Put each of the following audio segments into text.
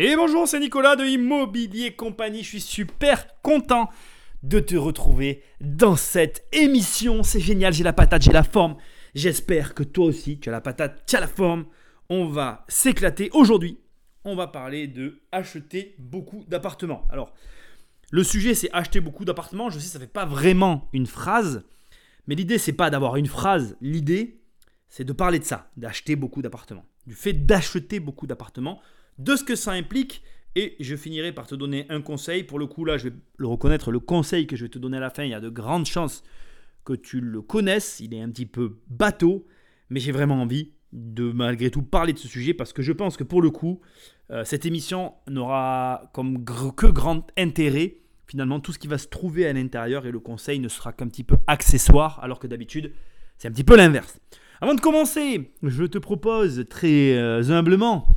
Et bonjour, c'est Nicolas de Immobilier Compagnie. Je suis super content de te retrouver dans cette émission. C'est génial, j'ai la patate, j'ai la forme. J'espère que toi aussi, tu as la patate, tu as la forme. On va s'éclater. Aujourd'hui, on va parler de acheter beaucoup d'appartements. Alors, le sujet, c'est acheter beaucoup d'appartements. Je sais, ça ne fait pas vraiment une phrase. Mais l'idée, c'est pas d'avoir une phrase. L'idée, c'est de parler de ça, d'acheter beaucoup d'appartements. Du fait d'acheter beaucoup d'appartements de ce que ça implique. Et je finirai par te donner un conseil. Pour le coup, là, je vais le reconnaître, le conseil que je vais te donner à la fin, il y a de grandes chances que tu le connaisses. Il est un petit peu bateau, mais j'ai vraiment envie de malgré tout parler de ce sujet parce que je pense que pour le coup, euh, cette émission n'aura comme que grand intérêt. Finalement, tout ce qui va se trouver à l'intérieur et le conseil ne sera qu'un petit peu accessoire, alors que d'habitude, c'est un petit peu l'inverse. Avant de commencer, je te propose très euh, humblement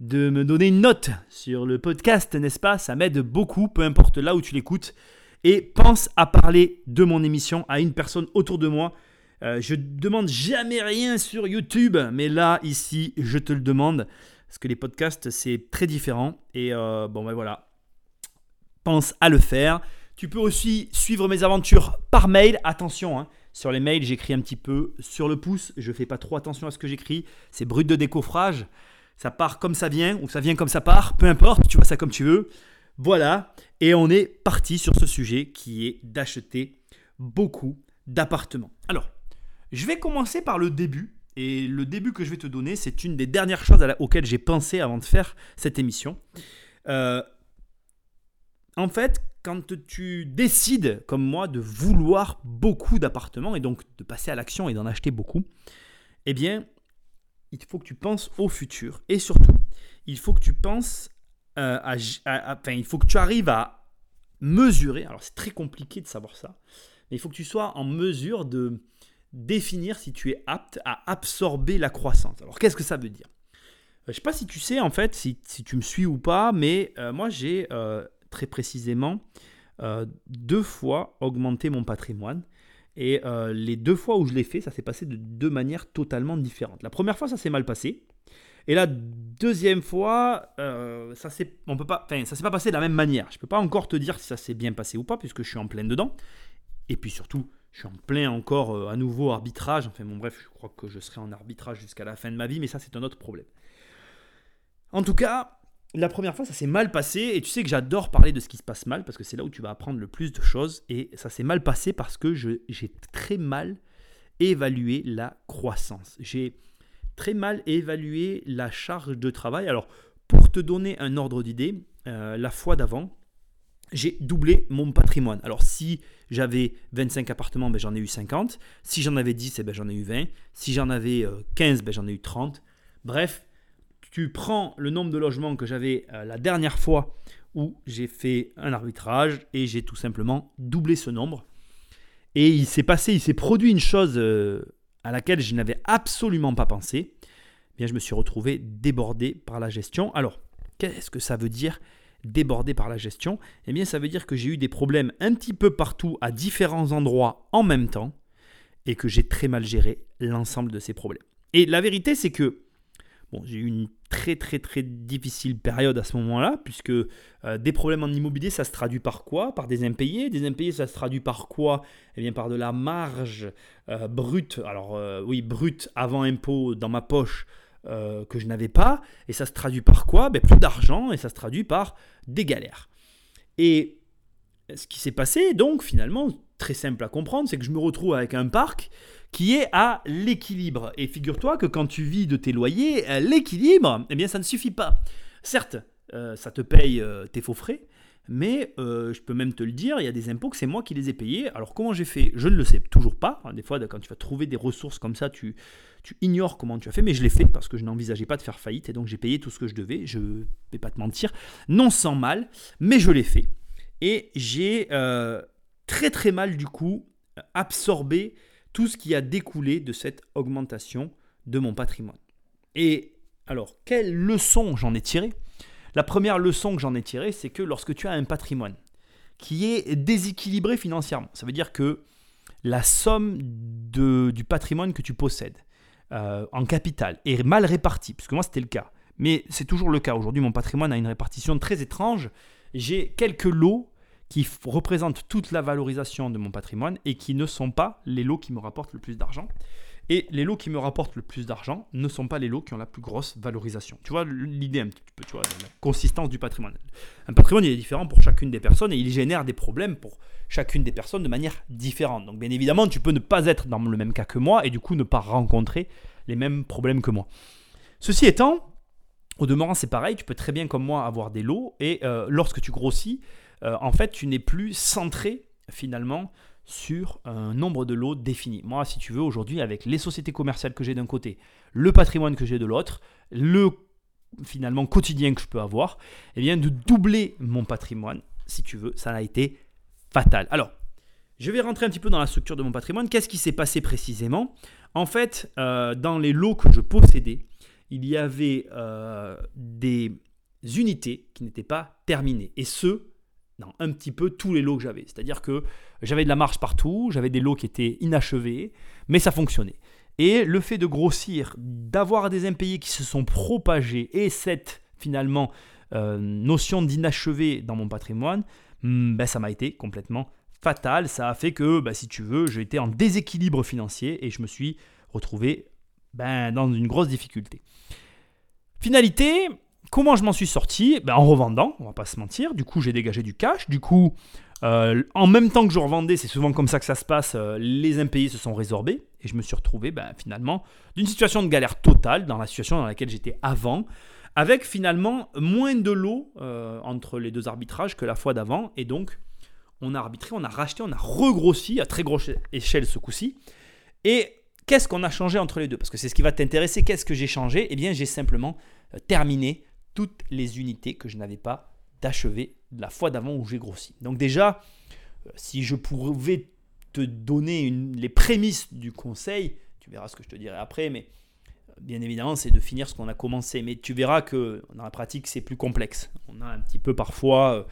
de me donner une note sur le podcast, n'est-ce pas? Ça m'aide beaucoup, peu importe là où tu l'écoutes. Et pense à parler de mon émission à une personne autour de moi. Euh, je demande jamais rien sur YouTube, mais là, ici, je te le demande. Parce que les podcasts, c'est très différent. Et euh, bon, ben voilà. Pense à le faire. Tu peux aussi suivre mes aventures par mail. Attention, hein. sur les mails, j'écris un petit peu sur le pouce. Je ne fais pas trop attention à ce que j'écris. C'est brut de décoffrage ça part comme ça vient ou ça vient comme ça part, peu importe, tu vois ça comme tu veux. Voilà, et on est parti sur ce sujet qui est d'acheter beaucoup d'appartements. Alors, je vais commencer par le début. Et le début que je vais te donner, c'est une des dernières choses auxquelles j'ai pensé avant de faire cette émission. Euh, en fait, quand tu décides, comme moi, de vouloir beaucoup d'appartements et donc de passer à l'action et d'en acheter beaucoup, eh bien, il faut que tu penses au futur. Et surtout, il faut que tu penses euh, à, Enfin, il faut que tu arrives à mesurer. Alors, c'est très compliqué de savoir ça. Mais il faut que tu sois en mesure de définir si tu es apte à absorber la croissance. Alors, qu'est-ce que ça veut dire? Euh, Je ne sais pas si tu sais, en fait, si, tu me suis ou pas, mais euh, moi, j'ai très précisément deux fois augmenté mon patrimoine. Et euh, les deux fois où je l'ai fait, ça s'est passé de deux manières totalement différentes. La première fois, ça s'est mal passé. Et la deuxième fois, euh, ça s'est, pas, s'est pas passé de la même manière. Je peux pas encore te dire si ça s'est bien passé ou pas, puisque je suis en plein dedans. Et puis surtout, je suis en plein encore euh, à nouveau arbitrage. Enfin bon, bref, je crois que je serai en arbitrage jusqu'à la fin de ma vie, mais ça c'est un autre problème. En tout cas, la première fois, ça s'est mal passé. Et tu sais que j'adore parler de ce qui se passe mal parce que c'est là où tu vas apprendre le plus de choses. Et ça s'est mal passé parce que j'ai très mal évalué la croissance. J'ai très mal évalué la charge de travail. Alors, pour te donner un ordre d'idée, euh, la fois d'avant, j'ai doublé mon patrimoine. Alors, si j'avais 25 appartements, ben, j'en ai eu 50. Si j'en avais 10, eh ben, j'en ai eu 20. Si j'en avais 15, euh, ben, j'en ai eu 30. Bref, tu prends le nombre de logements que j'avais euh, la dernière fois où j'ai fait un arbitrage et j'ai tout simplement doublé ce nombre. Et il s'est passé, il s'est produit une chose euh, à laquelle je n'avais absolument pas pensé. Eh bien, je me suis retrouvé débordé par la gestion. Alors, qu'est-ce que ça veut dire débordé par la gestion? Eh bien, ça veut dire que j'ai eu des problèmes un petit peu partout, à différents endroits en même temps, et que j'ai très mal géré l'ensemble de ces problèmes. Et la vérité, c'est que j'ai eu une très très très difficile période à ce moment-là, puisque euh, des problèmes en immobilier, ça se traduit par quoi? Par des impayés. Des impayés, ça se traduit par quoi? Eh bien, par de la marge euh, brute. Alors, euh, oui, brute avant impôt dans ma poche que je n'avais pas. Et ça se traduit par quoi? Ben, Plus d'argent, et ça se traduit par des galères. Et ce qui s'est passé, donc, finalement, très simple à comprendre, c'est que je me retrouve avec un parc qui est à l'équilibre. Et figure-toi que quand tu vis de tes loyers, euh, l'équilibre, eh bien ça ne suffit pas. Certes, euh, ça te paye euh, tes faux frais, mais je peux même te le dire, il y a des impôts que c'est moi qui les ai payés. Alors comment j'ai fait? Je ne le sais toujours pas. Des fois, quand tu vas trouver des ressources comme ça, tu, tu ignores comment tu as fait, mais je l'ai fait parce que je n'envisageais pas de faire faillite et donc j'ai payé tout ce que je devais. Je ne vais pas te mentir, non sans mal, mais je l'ai fait. Et j'ai très très mal du coup absorbé tout ce qui a découlé de cette augmentation de mon patrimoine. Et alors, quelle leçon j'en ai tiré? La première leçon que j'en ai tirée, c'est que lorsque tu as un patrimoine qui est déséquilibré financièrement, ça veut dire que la somme du patrimoine que tu possèdes euh, en capital est mal répartie, puisque moi c'était le cas, Mais c'est toujours le cas. Aujourd'hui, mon patrimoine a une répartition très étrange. J'ai quelques lots qui représentent toute la valorisation de mon patrimoine et qui ne sont pas les lots qui me rapportent le plus d'argent. Et les lots qui me rapportent le plus d'argent ne sont pas les lots qui ont la plus grosse valorisation. Tu vois l'idée un petit peu, tu vois, la consistance du patrimoine. Un patrimoine, il est différent pour chacune des personnes et il génère des problèmes pour chacune des personnes de manière différente. Donc bien évidemment, tu peux ne pas être dans le même cas que moi et du coup ne pas rencontrer les mêmes problèmes que moi. Ceci étant, au demeurant, c'est pareil, tu peux très bien comme moi avoir des lots et euh, lorsque tu grossis, euh, en fait, tu n'es plus centré finalement sur un nombre de lots défini. Moi, si tu veux, aujourd'hui, avec les sociétés commerciales que j'ai d'un côté, le patrimoine que j'ai de l'autre, le finalement quotidien que je peux avoir, eh bien, de doubler mon patrimoine, si tu veux, ça a été fatal. Alors, je vais rentrer un petit peu dans la structure de mon patrimoine. Qu'est-ce qui s'est passé précisément? En fait, euh, dans les lots que je possédais, il y avait euh, des unités qui n'étaient pas terminées. Et ce, un petit peu tous les lots que j'avais. C'est-à-dire que j'avais de la marge partout, j'avais des lots qui étaient inachevés, mais ça fonctionnait. Et le fait de grossir, d'avoir des impayés qui se sont propagés et cette finalement euh, notion d'inachevé dans mon patrimoine, hmm, ben, ça m'a été complètement fatal. Ça a fait que, ben, si tu veux, j'étais en déséquilibre financier et je me suis retrouvé ben, dans une grosse difficulté. Finalité, comment je m'en suis sorti? Ben, En revendant, on va pas se mentir. Du coup, j'ai dégagé du cash. Du coup, euh, en même temps que je revendais, c'est souvent comme ça que ça se passe, euh, les impayés se sont résorbés. Et je me suis retrouvé ben, finalement d'une situation de galère totale, dans la situation dans laquelle j'étais avant, avec finalement moins de lots euh, entre les deux arbitrages que la fois d'avant. Et donc, on a arbitré, on a racheté, on a regrossi à très grosse échelle ce coup-ci. Et qu'est-ce qu'on a changé entre les deux? Parce que c'est ce qui va t'intéresser. Qu'est-ce que j'ai changé? Eh bien, j'ai simplement terminé toutes les unités que je n'avais pas d'achever la fois d'avant où j'ai grossi. Donc déjà, euh, si je pouvais te donner les prémices du conseil, tu verras ce que je te dirai après, mais euh, bien évidemment, c'est de finir ce qu'on a commencé. Mais tu verras que dans la pratique, c'est plus complexe. On a un petit peu parfois euh,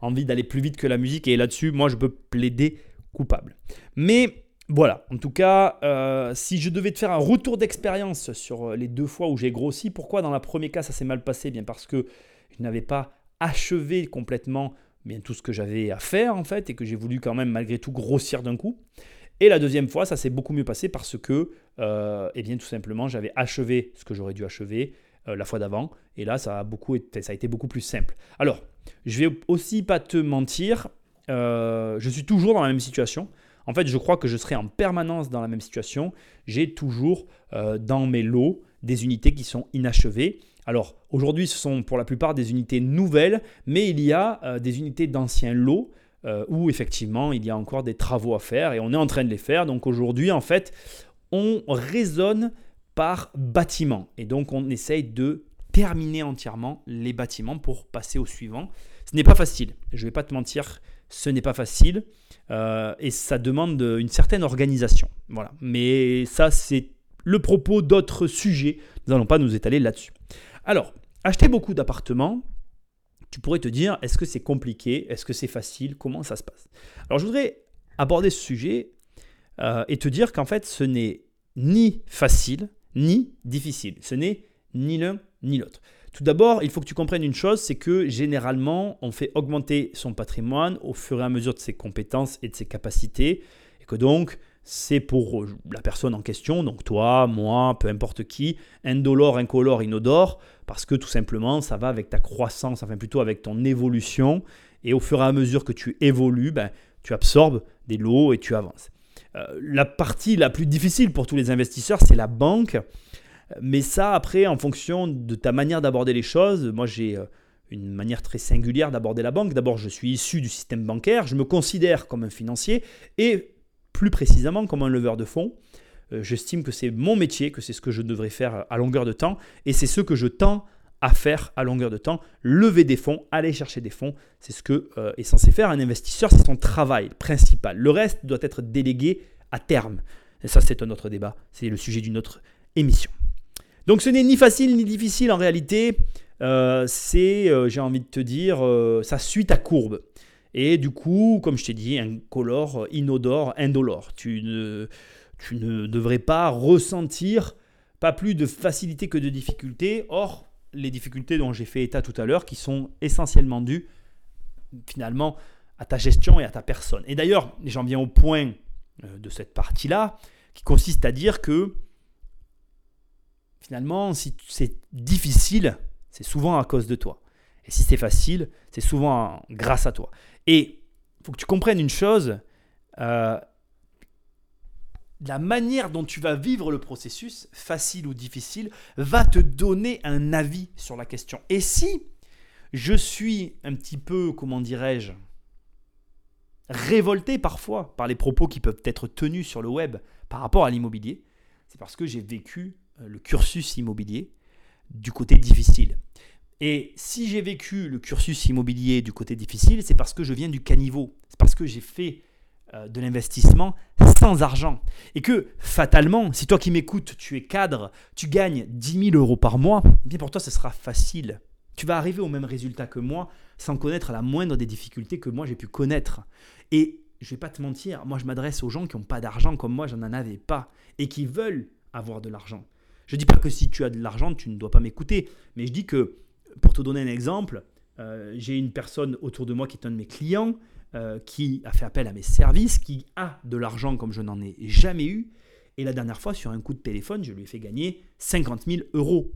envie d'aller plus vite que la musique, et là-dessus, moi, je peux plaider coupable. Mais voilà, en tout cas, si je devais te faire un retour d'expérience sur les deux fois où j'ai grossi, pourquoi dans le premier cas ça s'est mal passé? Bien parce que je n'avais pas achevé complètement bien tout ce que j'avais à faire en fait et que j'ai voulu quand même malgré tout grossir d'un coup. Et la deuxième fois, ça s'est beaucoup mieux passé parce que, euh, eh bien, tout simplement, j'avais achevé ce que j'aurais dû achever euh, la fois d'avant. Et là, ça a, été, ça a été beaucoup plus simple. Alors, je vais aussi pas te mentir, euh, je suis toujours dans la même situation. En fait, je crois que je serai en permanence dans la même situation. J'ai toujours dans mes lots des unités qui sont inachevées. Alors aujourd'hui, ce sont pour la plupart des unités nouvelles, mais il y a euh, des unités d'anciens lots euh, où effectivement il y a encore des travaux à faire et on est en train de les faire. Donc aujourd'hui, en fait, on raisonne par bâtiment et donc on essaye de terminer entièrement les bâtiments pour passer au suivant. Ce n'est pas facile, je ne vais pas te mentir, ce n'est pas facile euh, et ça demande une certaine organisation. Voilà, mais ça c'est le propos d'autres sujets. Nous n'allons pas nous étaler là-dessus. Alors, acheter beaucoup d'appartements, tu pourrais te dire, est-ce que c'est compliqué? Est-ce que c'est facile? Comment ça se passe? Alors, je voudrais aborder ce sujet euh, et te dire qu'en fait, ce n'est ni facile, ni difficile. Ce n'est ni l'un ni l'autre. Tout d'abord, il faut que tu comprennes une chose, c'est que généralement, on fait augmenter son patrimoine au fur et à mesure de ses compétences et de ses capacités, et que donc, c'est pour la personne en question, donc toi, moi, peu importe qui, indolore, incolore, inodore, parce que tout simplement, ça va avec ta croissance, enfin plutôt avec ton évolution, et au fur et à mesure que tu évolues, ben, tu absorbes des lots et tu avances. Euh, la partie la plus difficile pour tous les investisseurs, c'est la banque, mais ça, après, en fonction de ta manière d'aborder les choses, moi j'ai euh, une manière très singulière d'aborder la banque. D'abord, je suis issu du système bancaire, je me considère comme un financier, et plus précisément comme un leveur de fonds. Euh, j'estime que c'est mon métier, que c'est ce que je devrais faire à longueur de temps, et c'est ce que je tends à faire à longueur de temps, lever des fonds, aller chercher des fonds, c'est ce que euh, est censé faire un investisseur, c'est son travail principal. Le reste doit être délégué à terme. Et ça, c'est un autre débat, c'est le sujet d'une autre émission. Donc ce n'est ni facile ni difficile en réalité, euh, c'est, j'ai envie de te dire, ça suit ta courbe. Et du coup, comme je t'ai dit, incolore, inodore, indolore. Tu ne, tu ne devrais pas ressentir pas plus de facilité que de difficulté. Or, les difficultés dont j'ai fait état tout à l'heure qui sont essentiellement dues finalement à ta gestion et à ta personne. Et d'ailleurs, j'en viens au point euh, de cette partie-là qui consiste à dire que finalement, si c'est difficile, c'est souvent à cause de toi. Et si c'est facile, c'est souvent grâce à toi. Et il faut que tu comprennes une chose, euh, la manière dont tu vas vivre le processus, facile ou difficile, va te donner un avis sur la question. Et si je suis un petit peu, comment dirais-je, révolté parfois par les propos qui peuvent être tenus sur le web par rapport à l'immobilier, c'est parce que j'ai vécu le cursus immobilier du côté difficile. Et si j'ai vécu le cursus immobilier du côté difficile, c'est parce que je viens du caniveau. C'est parce que j'ai fait euh, de l'investissement sans argent. Et que fatalement, si toi qui m'écoutes, tu es cadre, tu gagnes 10 000 euros par mois, eh bien pour toi, ce sera facile. Tu vas arriver au même résultat que moi sans connaître la moindre des difficultés que moi j'ai pu connaître. Et je vais pas te mentir, moi je m'adresse aux gens qui n'ont pas d'argent comme moi, j'en en avais pas, et qui veulent avoir de l'argent. Je ne dis pas que si tu as de l'argent, tu ne dois pas m'écouter, mais je dis que, pour te donner un exemple, euh, j'ai une personne autour de moi qui est un de mes clients, euh, qui a fait appel à mes services, qui a de l'argent comme je n'en ai jamais eu, et la dernière fois, sur un coup de téléphone, je lui ai fait gagner 50 000 euros.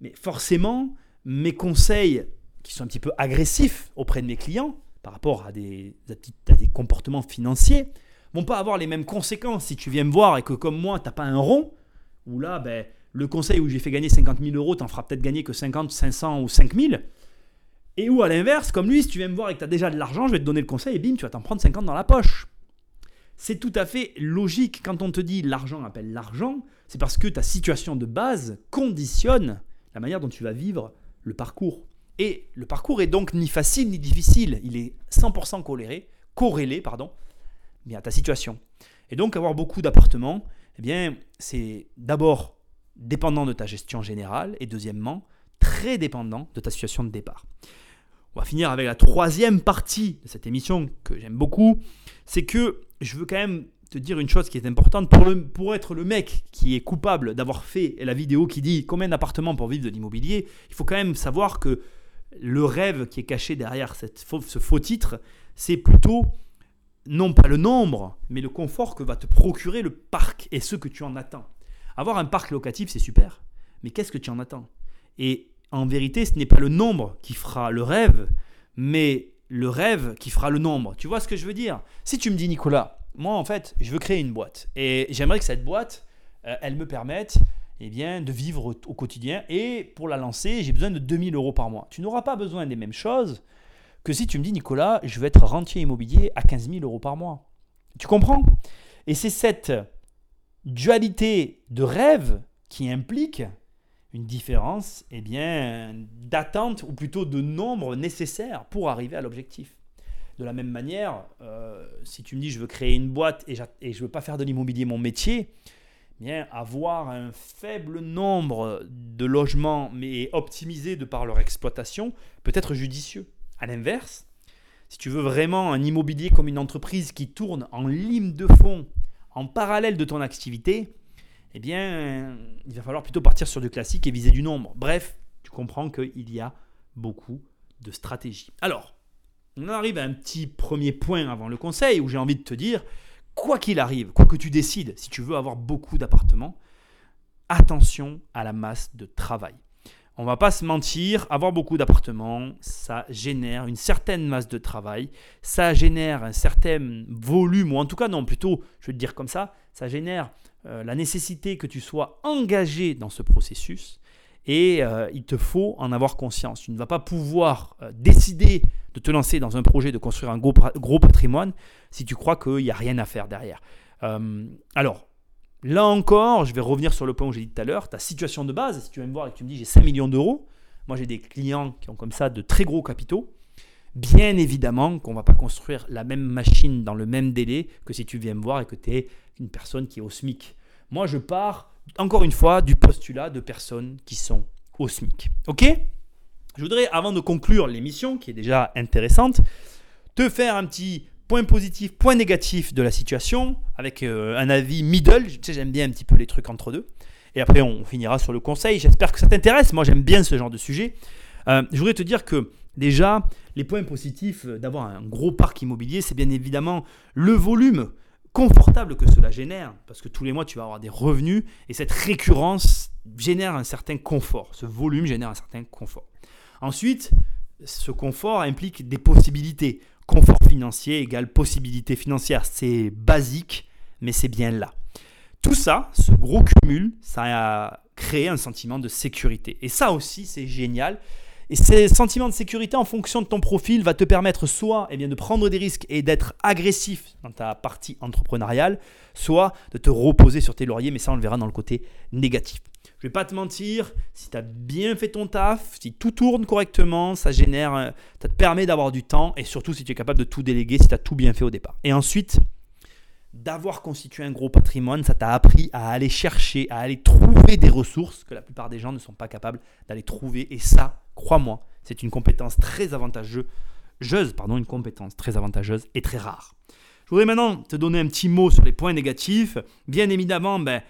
Mais forcément, mes conseils qui sont un petit peu agressifs auprès de mes clients, par rapport à des, des comportements financiers, vont pas avoir les mêmes conséquences si tu viens me voir et que comme moi, tu n'as pas un rond, où là, ben, le conseil où j'ai fait gagner 50 000 euros, t'en feras peut-être gagner que 50, 500 ou 5 000. Et où à l'inverse, comme lui, si tu viens me voir et que tu as déjà de l'argent, je vais te donner le conseil et bim, tu vas t'en prendre 50 dans la poche. C'est tout à fait logique. Quand on te dit l'argent appelle l'argent, c'est parce que ta situation de base conditionne la manière dont tu vas vivre le parcours. Et le parcours est donc ni facile ni difficile. Il est 100% corrélé, corrélé pardon, à ta situation. Et donc avoir beaucoup d'appartements, eh bien, c'est d'abord dépendant de ta gestion générale et deuxièmement, très dépendant de ta situation de départ. On va finir avec la troisième partie de cette émission que j'aime beaucoup. C'est que je veux quand même te dire une chose qui est importante pour, pour être le mec qui est coupable d'avoir fait la vidéo qui dit combien d'appartements pour vivre de l'immobilier. Il faut quand même savoir que le rêve qui est caché derrière cette, ce faux titre, c'est plutôt non pas le nombre, mais le confort que va te procurer le parc et ce que tu en attends. Avoir un parc locatif, c'est super, mais qu'est-ce que tu en attends? Et en vérité, ce n'est pas le nombre qui fera le rêve, mais le rêve qui fera le nombre. Tu vois ce que je veux dire? Si tu me dis, Nicolas, moi en fait, je veux créer une boîte et j'aimerais que cette boîte, euh, elle me permette eh bien, de vivre au, quotidien. Et pour la lancer, j'ai besoin de 2000 euros par mois. Tu n'auras pas besoin des mêmes choses que si tu me dis, Nicolas, je veux être rentier immobilier à 15 000 euros par mois. Tu comprends? Et c'est cette dualité de rêve qui implique une différence eh bien, d'attente ou plutôt de nombre nécessaire pour arriver à l'objectif. De la même manière, euh, si tu me dis je veux créer une boîte et, je ne veux pas faire de l'immobilier mon métier, bien, avoir un faible nombre de logements, mais optimisés de par leur exploitation, peut être judicieux. À l'inverse, si tu veux vraiment un immobilier comme une entreprise qui tourne en ligne de fond, en parallèle de ton activité, eh bien, il va falloir plutôt partir sur du classique et viser du nombre. Bref, tu comprends qu'il y a beaucoup de stratégies. Alors, on arrive à un petit premier point avant le conseil où j'ai envie de te dire, quoi qu'il arrive, quoi que tu décides, si tu veux avoir beaucoup d'appartements, attention à la masse de travail. On va pas se mentir, avoir beaucoup d'appartements, ça génère une certaine masse de travail, ça génère un certain volume, ou en tout cas non, plutôt, je vais te dire comme ça, ça génère euh, la nécessité que tu sois engagé dans ce processus, et euh, il te faut en avoir conscience. Tu ne vas pas pouvoir euh, décider de te lancer dans un projet de construire un gros, gros patrimoine si tu crois qu'il n'y a rien à faire derrière. Alors, là encore, je vais revenir sur le point où j'ai dit tout à l'heure, ta situation de base, si tu viens me voir et que tu me dis j'ai 5 millions d'euros, moi j'ai des clients qui ont comme ça de très gros capitaux, bien évidemment qu'on ne va pas construire la même machine dans le même délai que si tu viens me voir et que tu es une personne qui est au SMIC. Moi je pars encore une fois, du postulat de personnes qui sont au SMIC. Ok? Je voudrais, avant de conclure l'émission, qui est déjà intéressante, te faire un petit point positif, point négatif de la situation, avec euh, un avis middle. Tu sais, j'aime bien un petit peu les trucs entre deux. Et après, on finira sur le conseil. J'espère que ça t'intéresse. Moi, j'aime bien ce genre de sujet. Euh, je voudrais te dire que déjà, les points positifs d'avoir un gros parc immobilier, c'est bien évidemment le volume confortable que cela génère, parce que tous les mois, tu vas avoir des revenus, et cette récurrence génère un certain confort. Ce volume génère un certain confort. Ensuite, ce confort implique des possibilités. Confort financier égale possibilité financière. C'est basique, mais c'est bien là. Tout ça, ce gros cumul, ça a créé un sentiment de sécurité. Et ça aussi, c'est génial. Et ce sentiment de sécurité en fonction de ton profil va te permettre soit eh bien, de prendre des risques et d'être agressif dans ta partie entrepreneuriale, soit de te reposer sur tes lauriers, mais ça on le verra dans le côté négatif. Je vais pas te mentir, si tu as bien fait ton taf, si tout tourne correctement, ça génère, euh, ça te permet d'avoir du temps et surtout si tu es capable de tout déléguer, si tu as tout bien fait au départ. Et ensuite, d'avoir constitué un gros patrimoine, ça t'a appris à aller chercher, à aller trouver des ressources que la plupart des gens ne sont pas capables d'aller trouver. Et ça, crois-moi, c'est une compétence très avantageuse, pardon, une compétence très avantageuse et très rare. Je voudrais maintenant te donner un petit mot sur les points négatifs. Bien évidemment, ben,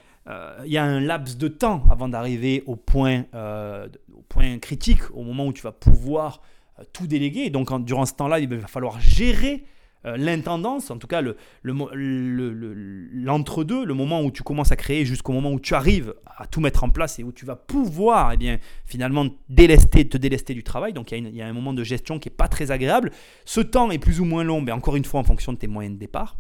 il y a un laps de temps avant d'arriver au, point, euh, au point critique, au moment où tu vas pouvoir euh, tout déléguer. Donc durant ce temps-là, il va falloir gérer euh, l'intendance, en tout cas l'entre-deux, le, moment où tu commences à créer jusqu'au moment où tu arrives à tout mettre en place et où tu vas pouvoir eh bien, finalement délester, te délester du travail. Donc il y, a un moment de gestion qui n'est pas très agréable. Ce temps est plus ou moins long, mais encore une fois en fonction de tes moyens de départ.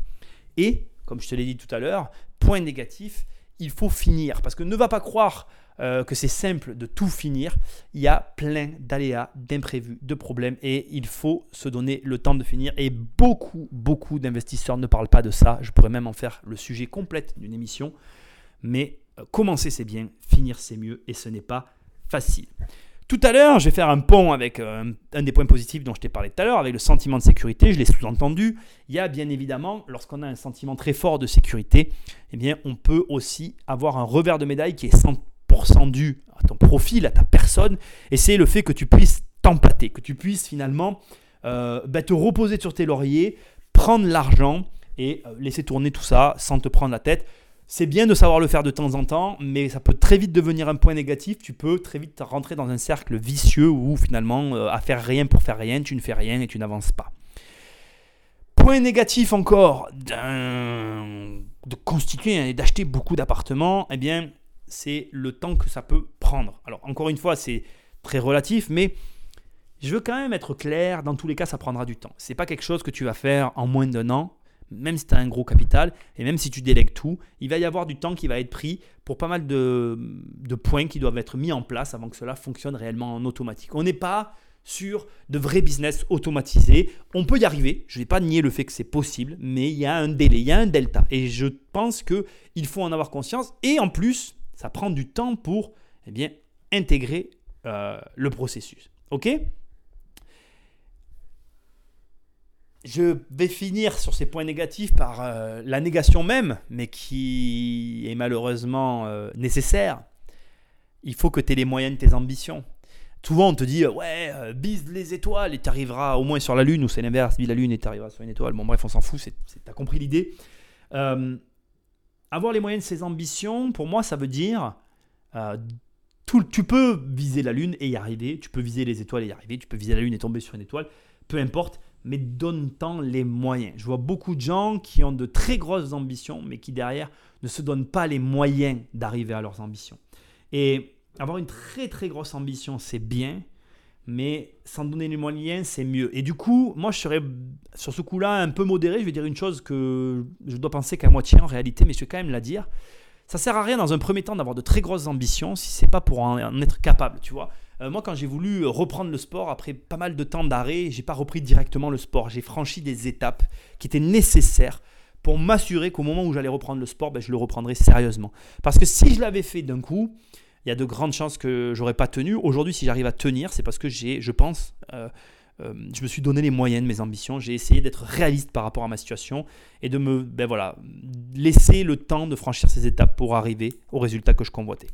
Et, comme je te l'ai dit tout à l'heure, point négatif, il faut finir. Parce que ne va pas croire euh, que c'est simple de tout finir. Il y a plein d'aléas, d'imprévus, de problèmes et il faut se donner le temps de finir. Et beaucoup, beaucoup d'investisseurs ne parlent pas de ça. Je pourrais même en faire le sujet complet d'une émission. Mais euh, commencer c'est bien, finir c'est mieux et ce n'est pas facile. Tout à l'heure, je vais faire un pont avec euh, un des points positifs dont je t'ai parlé tout à l'heure, avec le sentiment de sécurité, je l'ai sous-entendu. Il y a bien évidemment, lorsqu'on a un sentiment très fort de sécurité, eh on peut aussi avoir un revers de médaille qui est 100% dû à ton profil, à ta personne, et c'est le fait que tu puisses t'empâter, que tu puisses finalement euh, bah, te reposer sur tes lauriers, prendre l'argent et euh, laisser tourner tout ça sans te prendre la tête. C'est bien de savoir le faire de temps en temps, mais ça peut très vite devenir un point négatif. Tu peux très vite rentrer dans un cercle vicieux où finalement, euh, à faire rien pour faire rien, tu ne fais rien et tu n'avances pas. Point négatif encore de constituer et d'acheter beaucoup d'appartements, eh bien, c'est le temps que ça peut prendre. Alors, encore une fois, c'est très relatif, mais je veux quand même être clair. Dans tous les cas, ça prendra du temps. C'est pas quelque chose que tu vas faire en moins d'un an même si tu as un gros capital, et même si tu délègues tout, il va y avoir du temps qui va être pris pour pas mal de, points qui doivent être mis en place avant que cela fonctionne réellement en automatique. On n'est pas sur de vrais business automatisés. On peut y arriver, je ne vais pas nier le fait que c'est possible, mais il y a un délai, il y a un delta. Et je pense qu'il faut en avoir conscience. Et en plus, ça prend du temps pour eh bien, intégrer euh, le processus. OK? Je vais finir sur ces points négatifs par euh, la négation même, mais qui est malheureusement euh, nécessaire. Il faut que tu aies les moyens de tes ambitions. Souvent, on te dit, ouais, euh, bise les étoiles et tu arriveras au moins sur la Lune, ou c'est l'inverse, bise la Lune et tu arriveras sur une étoile. Bon, bref, on s'en fout, tu as compris l'idée. avoir les moyens de ses ambitions, pour moi, ça veut dire tout, tu peux viser la Lune et y arriver, tu peux viser les étoiles et y arriver, tu peux viser la Lune et tomber sur une étoile, peu importe mais donne-t'en les moyens. Je vois beaucoup de gens qui ont de très grosses ambitions, mais qui derrière ne se donnent pas les moyens d'arriver à leurs ambitions. Et avoir une très très grosse ambition, c'est bien, mais sans donner les moyens, c'est mieux. Et du coup, moi, je serais sur ce coup-là un peu modéré. Je vais dire une chose que je dois penser qu'à moitié en réalité, mais je vais quand même la dire. Ça sert à rien dans un premier temps d'avoir de très grosses ambitions si c'est pas pour en être capable, tu vois. Euh, moi, quand j'ai voulu reprendre le sport, après pas mal de temps d'arrêt, j'ai pas repris directement le sport. J'ai franchi des étapes qui étaient nécessaires pour m'assurer qu'au moment où j'allais reprendre le sport, ben, je le reprendrais sérieusement. Parce que si je l'avais fait d'un coup, il y a de grandes chances que j'aurais pas tenu. Aujourd'hui, si j'arrive à tenir, c'est parce que j'ai, je pense, euh, euh, je me suis donné les moyens de mes ambitions. J'ai essayé d'être réaliste par rapport à ma situation et de me, ben voilà, laisser le temps de franchir ces étapes pour arriver au résultat que je convoitais.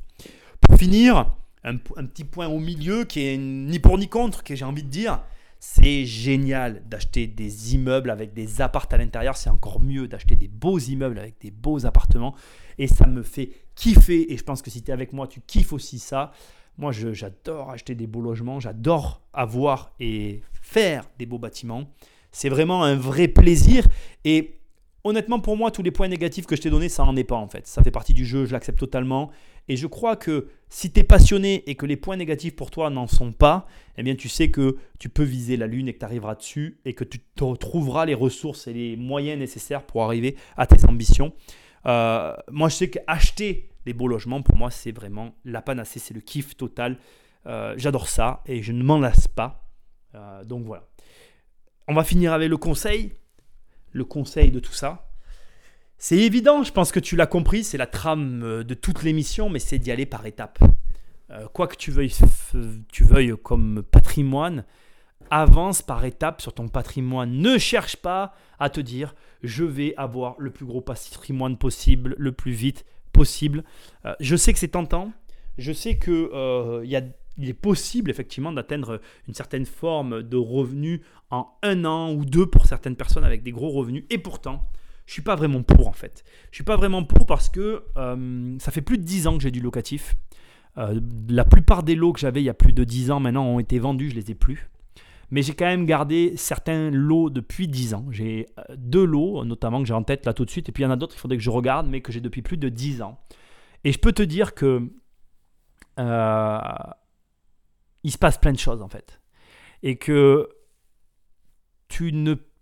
Pour finir, un, petit point au milieu qui est ni pour ni contre, que j'ai envie de dire, c'est génial d'acheter des immeubles avec des appartements à l'intérieur. C'est encore mieux d'acheter des beaux immeubles avec des beaux appartements. Et ça me fait kiffer. Et je pense que si tu es avec moi, tu kiffes aussi ça. Moi, j'adore acheter des beaux logements. J'adore avoir et faire des beaux bâtiments. C'est vraiment un vrai plaisir. Et honnêtement, pour moi, tous les points négatifs que je t'ai donnés, ça n'en est pas en fait. Ça fait partie du jeu, je l'accepte totalement. Et je crois que si tu es passionné et que les points négatifs pour toi n'en sont pas, eh bien tu sais que tu peux viser la lune et que tu arriveras dessus et que tu trouveras les ressources et les moyens nécessaires pour arriver à tes ambitions. Euh, moi, je sais qu'acheter des beaux logements, pour moi, c'est vraiment la panacée, c'est le kiff total. Euh, j'adore ça et je ne m'en lasse pas. Euh, donc voilà. On va finir avec le conseil le conseil de tout ça C'est évident, je pense que tu l'as compris, c'est la trame euh, de toute l'émission, mais c'est d'y aller par étapes. Euh, quoi que tu veuilles, tu veuilles comme patrimoine, avance par étapes sur ton patrimoine. Ne cherche pas à te dire je vais avoir le plus gros patrimoine possible, le plus vite possible. Euh, je sais que c'est tentant. Je sais que il est possible effectivement d'atteindre une certaine forme de revenu en un an ou deux pour certaines personnes avec des gros revenus. Et pourtant, je suis pas vraiment pour en fait. Je suis pas vraiment pour parce que euh, ça fait plus de 10 ans que j'ai du locatif. Euh, la plupart des lots que j'avais il y a plus de 10 ans maintenant ont été vendus, je les ai plus. Mais j'ai quand même gardé certains lots depuis 10 ans. J'ai euh, deux lots notamment que j'ai en tête là tout de suite. Et puis il y en a d'autres qu'il faudrait que je regarde, mais que j'ai depuis plus de 10 ans. Et je peux te dire que il se passe plein de choses en fait. Et que tu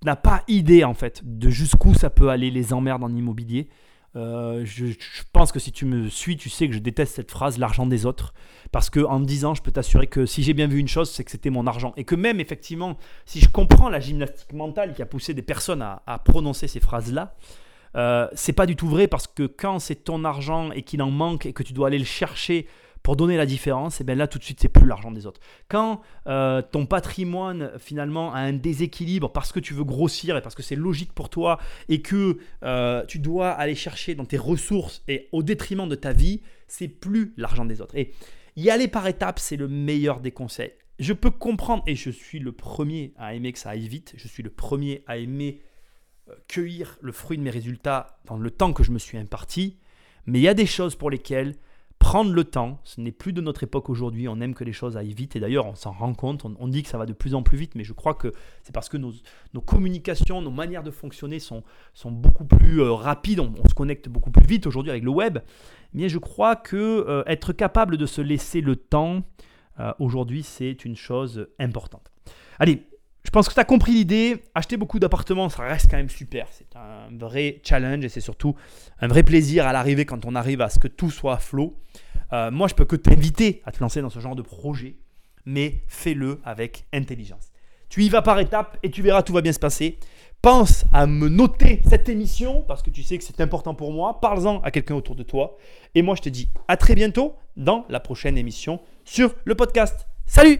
n'as pas idée en fait de jusqu'où ça peut aller les emmerdes en immobilier. Euh, je, pense que si tu me suis, tu sais que je déteste cette phrase l'argent des autres. Parce que en 10 ans, je peux t'assurer que si j'ai bien vu une chose, c'est que c'était mon argent. Et que même effectivement, si je comprends la gymnastique mentale qui a poussé des personnes à, prononcer ces phrases-là, euh, c'est pas du tout vrai parce que quand c'est ton argent et qu'il en manque et que tu dois aller le chercher pour donner la différence, et eh bien là tout de suite c'est plus l'argent des autres. Quand euh, ton patrimoine finalement a un déséquilibre parce que tu veux grossir et parce que c'est logique pour toi et que euh, tu dois aller chercher dans tes ressources et au détriment de ta vie, c'est plus l'argent des autres. Et y aller par étapes, c'est le meilleur des conseils. Je peux comprendre et je suis le premier à aimer que ça aille vite. Je suis le premier à aimer euh, cueillir le fruit de mes résultats dans le temps que je me suis imparti. Mais il y a des choses pour lesquelles prendre le temps. Ce n'est plus de notre époque aujourd'hui. On aime que les choses aillent vite. Et d'ailleurs, on s'en rend compte. On, dit que ça va de plus en plus vite. Mais je crois que c'est parce que nos, communications, nos manières de fonctionner sont, sont beaucoup plus euh, rapides. On, se connecte beaucoup plus vite aujourd'hui avec le web. Mais je crois que euh, être capable de se laisser le temps, euh, aujourd'hui, c'est une chose importante. Allez, je pense que tu as compris l'idée. Acheter beaucoup d'appartements, ça reste quand même super. C'est un vrai challenge et c'est surtout un vrai plaisir à l'arrivée quand on arrive à ce que tout soit à flot. Euh, moi, je peux que t'inviter à te lancer dans ce genre de projet, mais fais-le avec intelligence. Tu y vas par étapes et tu verras, tout va bien se passer. Pense à me noter cette émission parce que tu sais que c'est important pour moi. Parle-en à quelqu'un autour de toi. Et moi, je te dis à très bientôt dans la prochaine émission sur le podcast. Salut